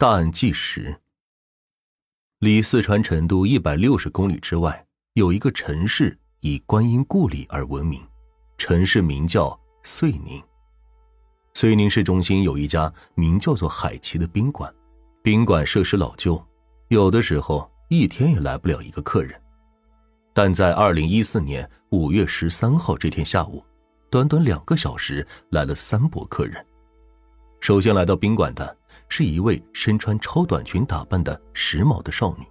大案纪实。离四川成都一百六十公里之外，有一个城市以观音故里而闻名，城市名叫遂宁。遂宁市中心有一家名叫做海奇的宾馆，宾馆设施老旧，有的时候一天也来不了一个客人。但在二零一四年五月十三号这天下午，短短两个小时来了三波客人。首先来到宾馆的是一位身穿超短裙打扮的时髦的少女，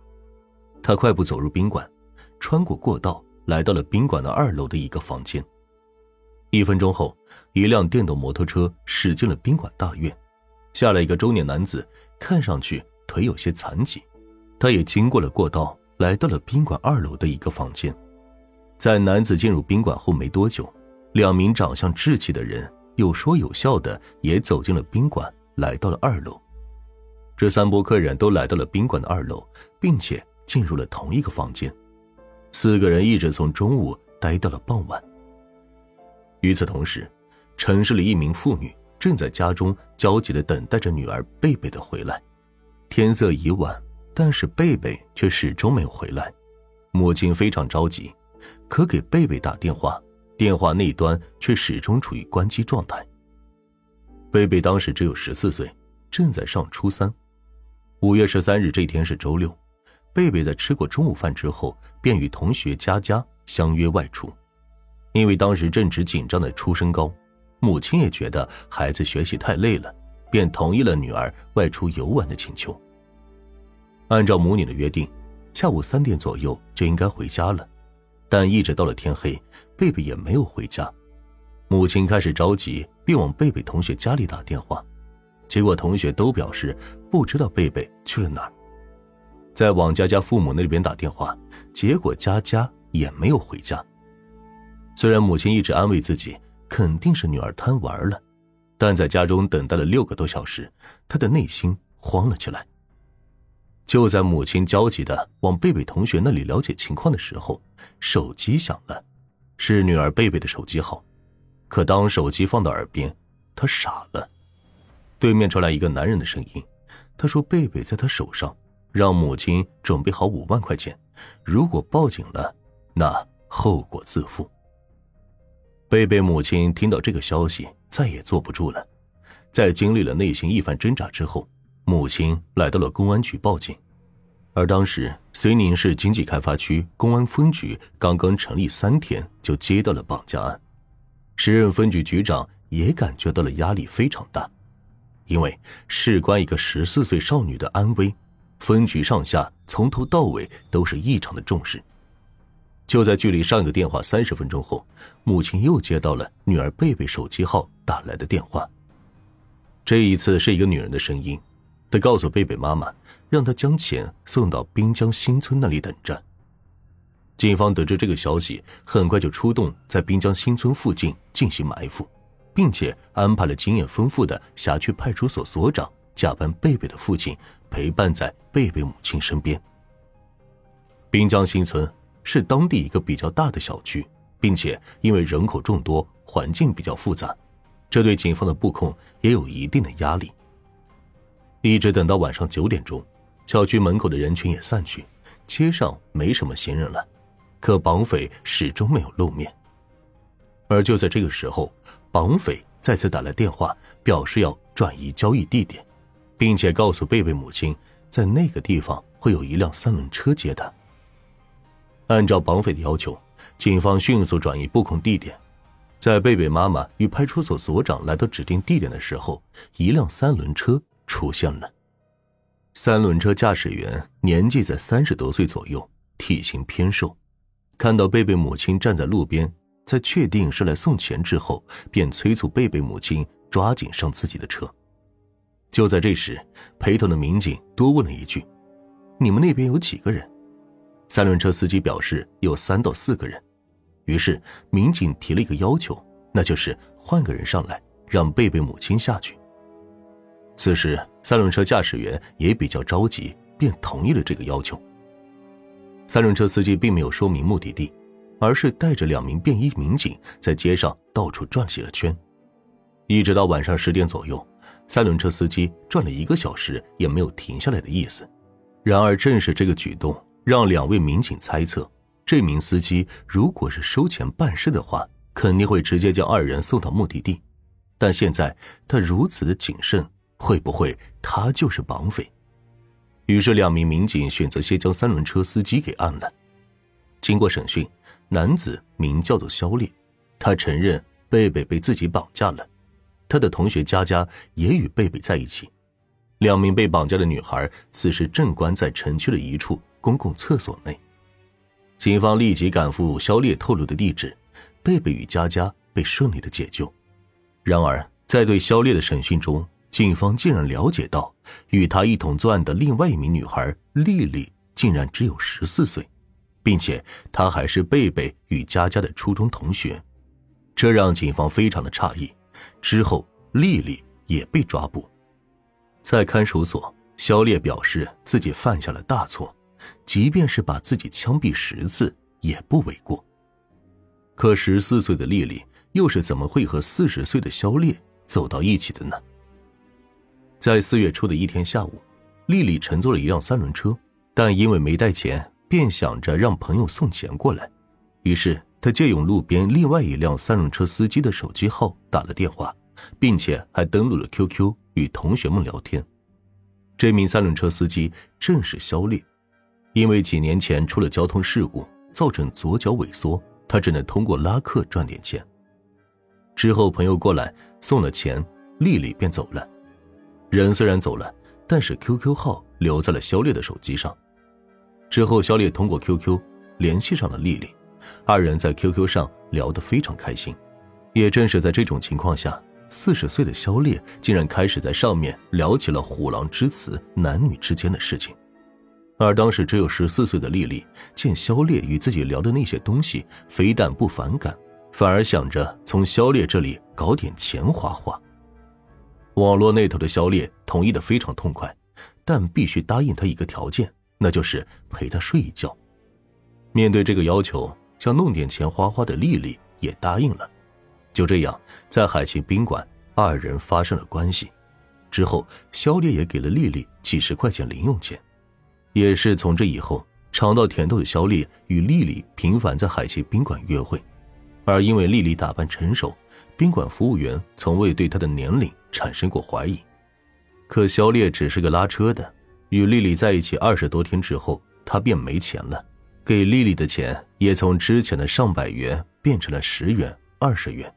她快步走入宾馆，穿过过道，来到了宾馆的二楼的一个房间。一分钟后，一辆电动摩托车驶进了宾馆大院，下来一个中年男子，看上去腿有些残疾，他也经过了过道，来到了宾馆二楼的一个房间。在男子进入宾馆后没多久，两名长相稚气的人。有说有笑的也走进了宾馆，来到了二楼。这三波客人都来到了宾馆的二楼，并且进入了同一个房间。四个人一直从中午待到了傍晚。与此同时，城市里一名妇女正在家中焦急的等待着女儿贝贝的回来。天色已晚，但是贝贝却始终没有回来。母亲非常着急，可给贝贝打电话。电话那端却始终处于关机状态。贝贝当时只有十四岁，正在上初三。五月十三日这天是周六，贝贝在吃过中午饭之后，便与同学佳佳相约外出。因为当时正值紧张的初升高，母亲也觉得孩子学习太累了，便同意了女儿外出游玩的请求。按照母女的约定，下午三点左右就应该回家了。但一直到了天黑，贝贝也没有回家，母亲开始着急，便往贝贝同学家里打电话，结果同学都表示不知道贝贝去了哪儿。再往佳佳父母那边打电话，结果佳佳也没有回家。虽然母亲一直安慰自己，肯定是女儿贪玩了，但在家中等待了六个多小时，她的内心慌了起来。就在母亲焦急的往贝贝同学那里了解情况的时候，手机响了，是女儿贝贝的手机号。可当手机放到耳边，他傻了。对面传来一个男人的声音，他说：“贝贝在他手上，让母亲准备好五万块钱，如果报警了，那后果自负。”贝贝母亲听到这个消息，再也坐不住了，在经历了内心一番挣扎之后。母亲来到了公安局报警，而当时遂宁市经济开发区公安分局刚刚成立三天，就接到了绑架案。时任分局局长也感觉到了压力非常大，因为事关一个十四岁少女的安危，分局上下从头到尾都是异常的重视。就在距离上一个电话三十分钟后，母亲又接到了女儿贝贝手机号打来的电话，这一次是一个女人的声音。他告诉贝贝妈妈，让她将钱送到滨江新村那里等着。警方得知这个消息，很快就出动在滨江新村附近进行埋伏，并且安排了经验丰富的辖区派出所所长假扮贝贝的父亲，陪伴在贝贝母亲身边。滨江新村是当地一个比较大的小区，并且因为人口众多，环境比较复杂，这对警方的布控也有一定的压力。一直等到晚上九点钟，小区门口的人群也散去，街上没什么行人了，可绑匪始终没有露面。而就在这个时候，绑匪再次打来电话，表示要转移交易地点，并且告诉贝贝母亲，在那个地方会有一辆三轮车接他。按照绑匪的要求，警方迅速转移布控地点，在贝贝妈妈与派出所所长来到指定地点的时候，一辆三轮车。出现了，三轮车驾驶员年纪在三十多岁左右，体型偏瘦。看到贝贝母亲站在路边，在确定是来送钱之后，便催促贝贝母亲抓紧上自己的车。就在这时，陪同的民警多问了一句：“你们那边有几个人？”三轮车司机表示有三到四个人。于是民警提了一个要求，那就是换个人上来，让贝贝母亲下去。此时，三轮车驾驶员也比较着急，便同意了这个要求。三轮车司机并没有说明目的地，而是带着两名便衣民警在街上到处转起了圈。一直到晚上十点左右，三轮车司机转了一个小时也没有停下来的意思。然而，正是这个举动让两位民警猜测，这名司机如果是收钱办事的话，肯定会直接将二人送到目的地。但现在他如此的谨慎，会不会他就是绑匪？于是，两名民警选择先将三轮车司机给按了。经过审讯，男子名叫做肖烈，他承认贝贝被自己绑架了，他的同学佳佳也与贝贝在一起。两名被绑架的女孩此时正关在城区的一处公共厕所内。警方立即赶赴肖烈透露的地址，贝贝与佳佳被顺利的解救。然而，在对肖烈的审讯中，警方竟然了解到，与他一同作案的另外一名女孩丽丽竟然只有十四岁。并且她还是贝贝与佳佳的初中同学，这让警方非常的诧异。之后，丽丽也被抓捕。在看守所，肖烈表示自己犯下了大错，即便是把自己枪毙十次也不为过。可十四岁的丽丽又是怎么会和四十岁的肖烈走到一起的呢？在四月初的一天下午，丽丽乘坐了一辆三轮车，但因为没带钱。便想着让朋友送钱过来，于是他借用路边另外一辆三轮车司机的手机号打了电话，并且还登录了 QQ 与同学们聊天。这名三轮车司机正是肖烈，因为几年前出了交通事故，造成左脚萎缩，他只能通过拉客赚点钱。之后朋友过来送了钱，丽丽便走了。人虽然走了，但是 QQ 号留在了肖烈的手机上。之后，肖烈通过 QQ 联系上了丽丽，二人在 QQ 上聊得非常开心。也正是在这种情况下，四十岁的肖烈竟然开始在上面聊起了虎狼之词男女之间的事情。而当时只有十四岁的丽丽见肖烈与自己聊的那些东西，非但不反感，反而想着从肖烈这里搞点钱花花。网络那头的肖烈同意的非常痛快，但必须答应他一个条件。那就是陪他睡一觉。面对这个要求，想弄点钱花花的丽丽也答应了。就这样，在海清宾馆，二人发生了关系。之后，肖烈也给了丽丽几十块钱零用钱。也是从这以后，尝到甜头的肖烈与丽丽频繁在海清宾馆约会。而因为丽丽打扮成熟，宾馆服务员从未对她的年龄产生过怀疑。可肖烈只是个拉车的。与丽丽在一起二十多天之后，他便没钱了，给丽丽的钱也从之前的上百元变成了十元、二十元。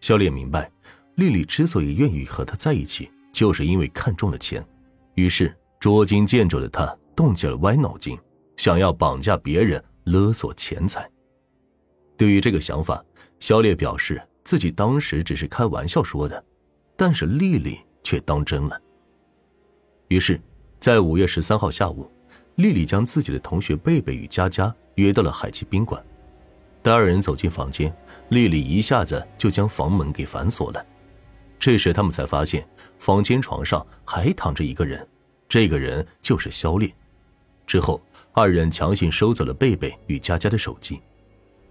肖烈明白，丽丽之所以愿意和他在一起，就是因为看中了钱，于是捉襟见肘的他动起了歪脑筋，想要绑架别人勒索钱财。对于这个想法，肖烈表示自己当时只是开玩笑说的，但是丽丽却当真了。于是。在五月十三号下午，丽丽将自己的同学贝贝与佳佳约到了海基宾馆。待二人走进房间，丽丽一下子就将房门给反锁了。这时，他们才发现房间床上还躺着一个人，这个人就是肖烈。之后，二人强行收走了贝贝与佳佳的手机。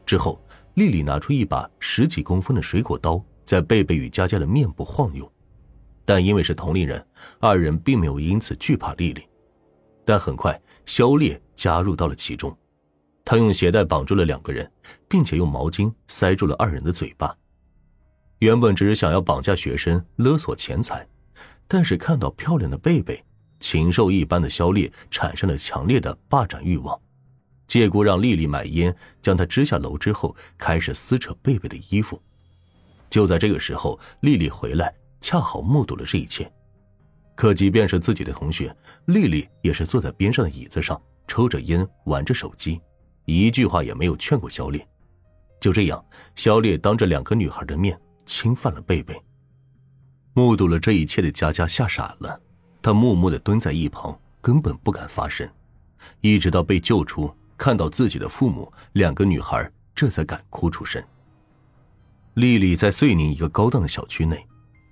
之后，丽丽拿出一把十几公分的水果刀，在贝贝与佳佳的面部晃悠。但因为是同龄人，二人并没有因此惧怕丽丽。但很快，肖烈加入到了其中，他用鞋带绑住了两个人，并且用毛巾塞住了二人的嘴巴。原本只是想要绑架学生、勒索钱财，但是看到漂亮的贝贝，禽兽一般的肖烈产生了强烈的霸占欲望，借故让丽丽买烟，将她支下楼之后，开始撕扯贝贝的衣服。就在这个时候，丽丽回来。恰好目睹了这一切，可即便是自己的同学，丽丽也是坐在边上的椅子上抽着烟，玩着手机，一句话也没有劝过肖烈。就这样，肖烈当着两个女孩的面侵犯了贝贝。目睹了这一切的佳佳吓傻了，她默默的蹲在一旁，根本不敢发声，一直到被救出，看到自己的父母，两个女孩这才敢哭出声。丽丽在遂宁一个高档的小区内。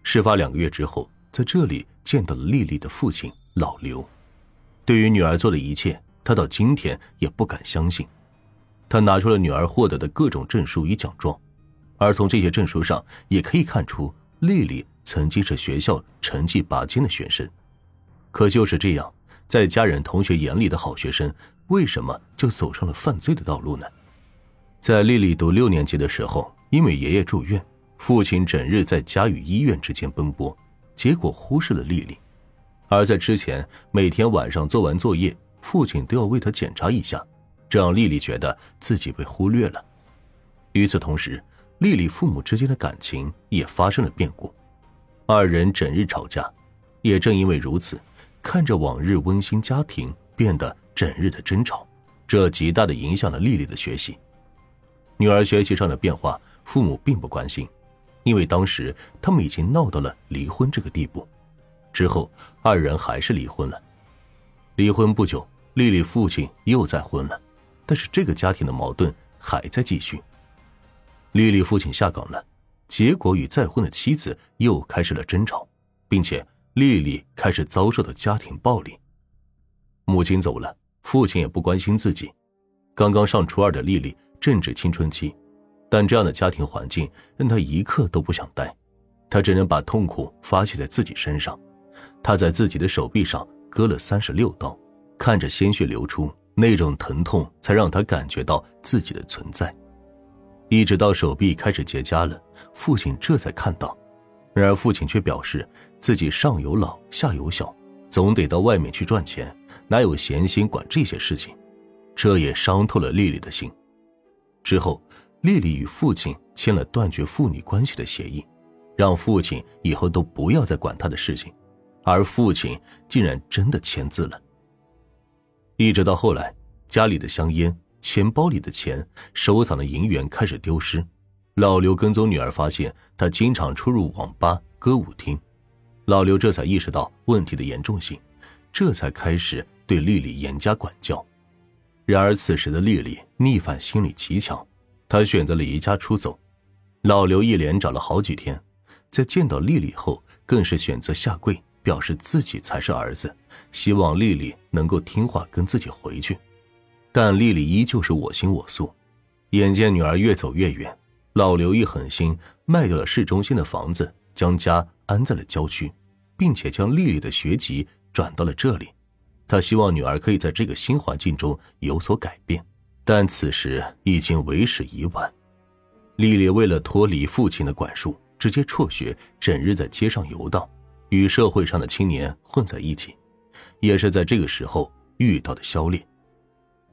事发两个月之后，在这里见到了丽丽的父亲老刘。对于女儿做的一切，他到今天也不敢相信。他拿出了女儿获得的各种证书与奖状，而从这些证书上也可以看出，丽丽曾经是学校成绩拔尖的学生，可就是这样，在家人同学眼里的好学生，为什么就走上了犯罪的道路呢？在丽丽读六年级的时候，因为爷爷住院，父亲整日在家与医院之间奔波，结果忽视了丽丽。而在之前，每天晚上做完作业，父亲都要为她检查一下，这让丽丽觉得自己被忽略了。与此同时，丽丽父母之间的感情也发生了变故，二人整日吵架。也正因为如此，看着往日温馨家庭变得整日的争吵，这极大的影响了丽丽的学习。女儿学习上的变化，父母并不关心，因为当时他们已经闹到了离婚这个地步。之后，二人还是离婚了。离婚不久，丽丽父亲又再婚了，但是这个家庭的矛盾还在继续。丽丽父亲下岗了，结果与再婚的妻子又开始了争吵，并且丽丽开始遭受到家庭暴力。母亲走了，父亲也不关心自己。刚刚上初二的丽丽正值青春期，但这样的家庭环境让她一刻都不想待，她只能把痛苦发泄在自己身上。她在自己的手臂上割了三十六刀，看着鲜血流出，那种疼痛才让她感觉到自己的存在。一直到手臂开始结痂了，父亲这才看到。然而父亲却表示自己上有老下有小，总得到外面去赚钱，哪有闲心管这些事情？这也伤透了丽丽的心。之后，丽丽与父亲签了断绝父女关系的协议，让父亲以后都不要再管她的事情。而父亲竟然真的签字了。一直到后来，家里的香烟。钱包里的钱、收藏的银元开始丢失，老刘跟踪女儿，发现她经常出入网吧、歌舞厅，老刘这才意识到问题的严重性，这才开始对丽丽严加管教。然而此时的丽丽逆反心理极强，她选择了离家出走。老刘一连找了好几天，在见到丽丽后，更是选择下跪，表示自己才是儿子，希望丽丽能够听话跟自己回去。但丽丽依旧是我行我素，眼见女儿越走越远，老刘一狠心卖掉了市中心的房子，将家安在了郊区，并且将丽丽的学籍转到了这里。他希望女儿可以在这个新环境中有所改变，但此时已经为时已晚。丽丽为了脱离父亲的管束，直接辍学，整日在街上游荡，与社会上的青年混在一起。也是在这个时候遇到的肖烈。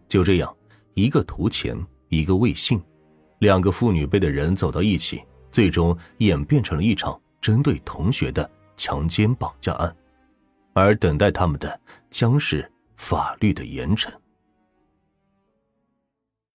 就这样，一个图钱，一个为性，两个父女辈的人走到一起，最终演变成了一场针对同学的强奸绑架案，而等待他们的将是法律的严惩。